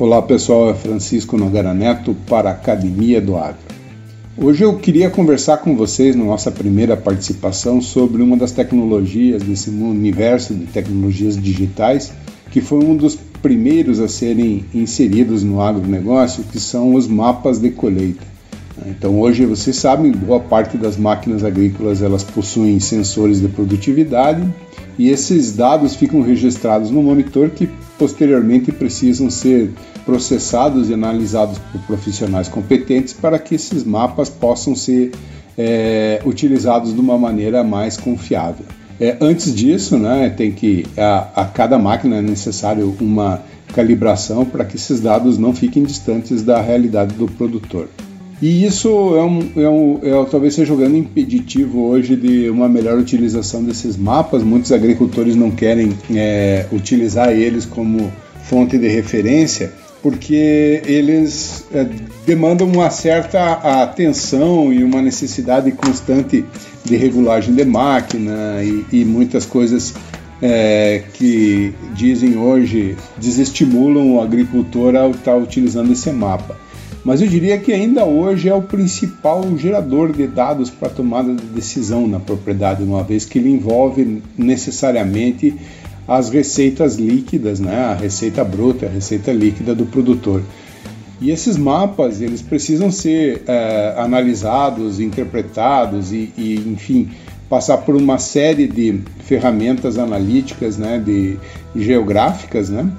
Olá pessoal, é Francisco Nogara Neto para a Academia do Agro. Hoje eu queria conversar com vocês na nossa primeira participação sobre uma das tecnologias desse universo de tecnologias digitais que foi um dos primeiros a serem inseridos no agronegócio, que são os mapas de colheita. Então hoje vocês sabem, boa parte das máquinas agrícolas elas possuem sensores de produtividade e esses dados ficam registrados no monitor que posteriormente precisam ser processados e analisados por profissionais competentes para que esses mapas possam ser é, utilizados de uma maneira mais confiável. É, antes disso, né, tem que a, a cada máquina é necessário uma calibração para que esses dados não fiquem distantes da realidade do produtor. E isso é, um, é, um, é talvez seja jogando impeditivo hoje de uma melhor utilização desses mapas. Muitos agricultores não querem é, utilizar eles como fonte de referência porque eles é, demandam uma certa atenção e uma necessidade constante de regulagem de máquina e, e muitas coisas é, que dizem hoje desestimulam o agricultor a estar utilizando esse mapa mas eu diria que ainda hoje é o principal gerador de dados para tomada de decisão na propriedade, uma vez que ele envolve necessariamente as receitas líquidas, né? a receita bruta, a receita líquida do produtor. E esses mapas eles precisam ser é, analisados, interpretados e, e, enfim, passar por uma série de ferramentas analíticas, né, de geográficas, né,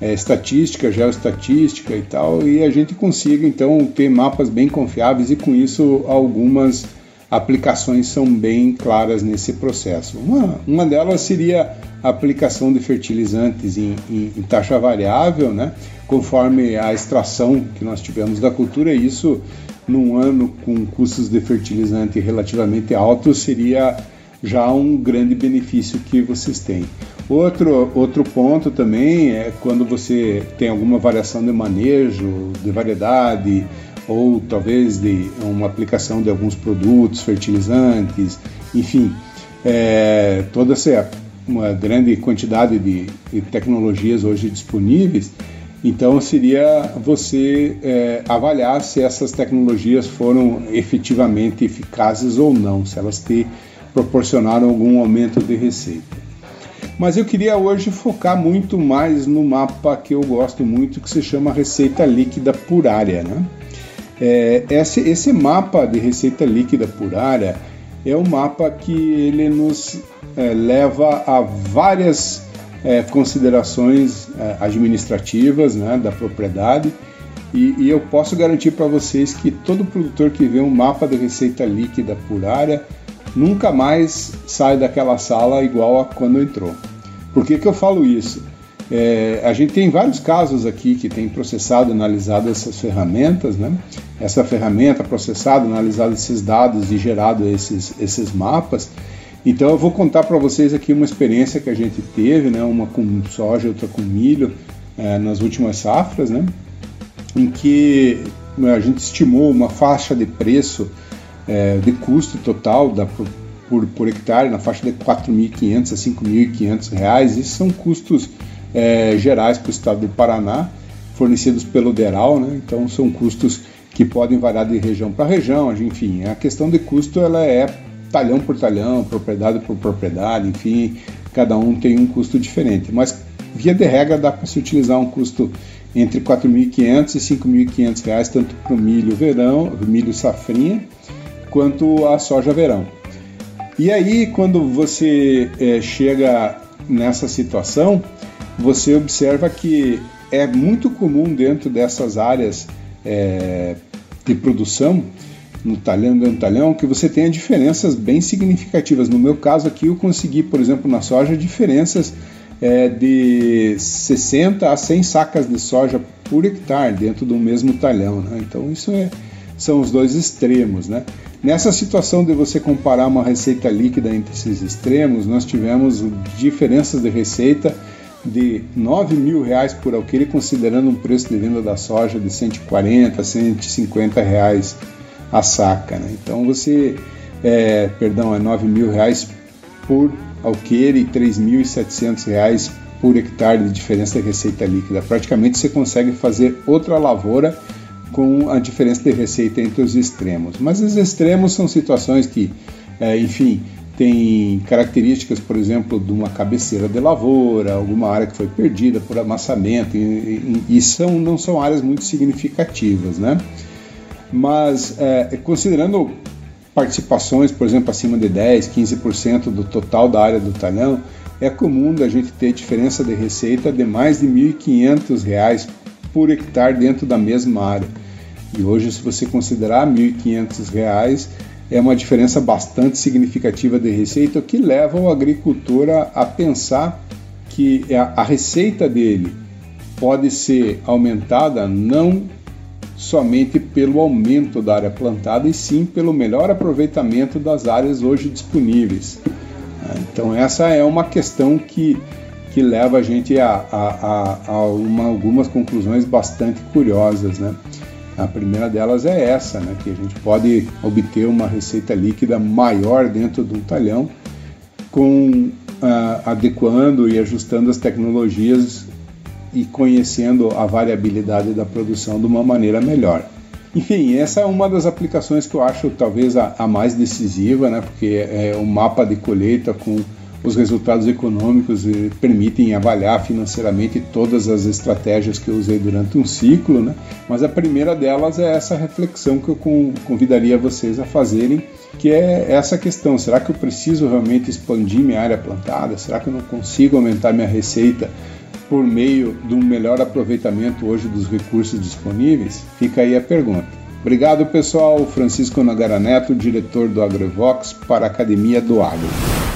é, estatística, geoestatística e tal, e a gente consiga então ter mapas bem confiáveis e com isso algumas aplicações são bem claras nesse processo. Uma, uma delas seria a aplicação de fertilizantes em, em, em taxa variável, né, conforme a extração que nós tivemos da cultura, isso num ano com custos de fertilizante relativamente altos seria já um grande benefício que vocês têm. Outro, outro ponto também é quando você tem alguma variação de manejo, de variedade, ou talvez de uma aplicação de alguns produtos, fertilizantes, enfim, é, toda essa uma grande quantidade de, de, tecnologias hoje disponíveis, então seria você é, avaliar se essas tecnologias foram efetivamente eficazes ou não, se elas te proporcionaram algum aumento de receita. Mas eu queria hoje focar muito mais no mapa que eu gosto muito, que se chama Receita Líquida por Área. Né? É, esse, esse mapa de receita líquida por área é um mapa que ele nos é, leva a várias é, considerações é, administrativas né, da propriedade e, e eu posso garantir para vocês que todo produtor que vê um mapa de receita líquida por área nunca mais sai daquela sala igual a quando entrou. Por que, que eu falo isso? É, a gente tem vários casos aqui que tem processado, analisado essas ferramentas, né? Essa ferramenta processado, analisado esses dados e gerado esses, esses mapas. Então eu vou contar para vocês aqui uma experiência que a gente teve, né? Uma com soja, outra com milho é, nas últimas safras, né? Em que né, a gente estimou uma faixa de preço é, de custo total da, por, por hectare na faixa de 4.500 a 5.500 reais. Isso são custos é, gerais para o estado do Paraná, fornecidos pelo DERAL, né? então são custos que podem variar de região para região, enfim, a questão de custo ela é talhão por talhão, propriedade por propriedade, enfim, cada um tem um custo diferente, mas via de regra dá para se utilizar um custo entre 4.500 e 5.500 reais tanto para o milho verão, milho safrinha, quanto a soja verão. E aí, quando você é, chega nessa situação, você observa que é muito comum dentro dessas áreas é, de produção, no talhão dentro do talhão, que você tenha diferenças bem significativas. No meu caso aqui, eu consegui, por exemplo, na soja, diferenças é, de 60 a 100 sacas de soja por hectare dentro do mesmo talhão. Né? Então isso é, são os dois extremos. Né? Nessa situação de você comparar uma receita líquida entre esses extremos, nós tivemos diferenças de receita de 9 mil reais por alqueire, considerando um preço de venda da soja de 140, 150 reais a saca. Né? Então você, é, perdão, é 9 mil reais por alqueire e 3.700 reais por hectare de diferença de receita líquida. Praticamente você consegue fazer outra lavoura com a diferença de receita entre os extremos. Mas os extremos são situações que, é, enfim, tem características, por exemplo, de uma cabeceira de lavoura, alguma área que foi perdida por amassamento, e, e, e são, não são áreas muito significativas, né? Mas é, considerando participações, por exemplo, acima de 10, 15% do total da área do talhão, é comum da gente ter diferença de receita de mais de R$ 1.500 por hectare dentro da mesma área. E hoje, se você considerar R$ 1.500, é uma diferença bastante significativa de receita, que leva o agricultor a pensar que a receita dele pode ser aumentada não somente pelo aumento da área plantada, e sim pelo melhor aproveitamento das áreas hoje disponíveis. Então, essa é uma questão que, que leva a gente a, a, a, a uma, algumas conclusões bastante curiosas. Né? A primeira delas é essa, né, que a gente pode obter uma receita líquida maior dentro de um talhão, com, uh, adequando e ajustando as tecnologias e conhecendo a variabilidade da produção de uma maneira melhor. Enfim, essa é uma das aplicações que eu acho talvez a, a mais decisiva, né? porque é um mapa de colheita com os resultados econômicos e permitem avaliar financeiramente todas as estratégias que eu usei durante um ciclo, né? Mas a primeira delas é essa reflexão que eu convidaria vocês a fazerem, que é essa questão: será que eu preciso realmente expandir minha área plantada? Será que eu não consigo aumentar minha receita por meio de um melhor aproveitamento hoje dos recursos disponíveis? Fica aí a pergunta. Obrigado, pessoal. Francisco Nagara Neto, diretor do AgroVox para a Academia do Agro.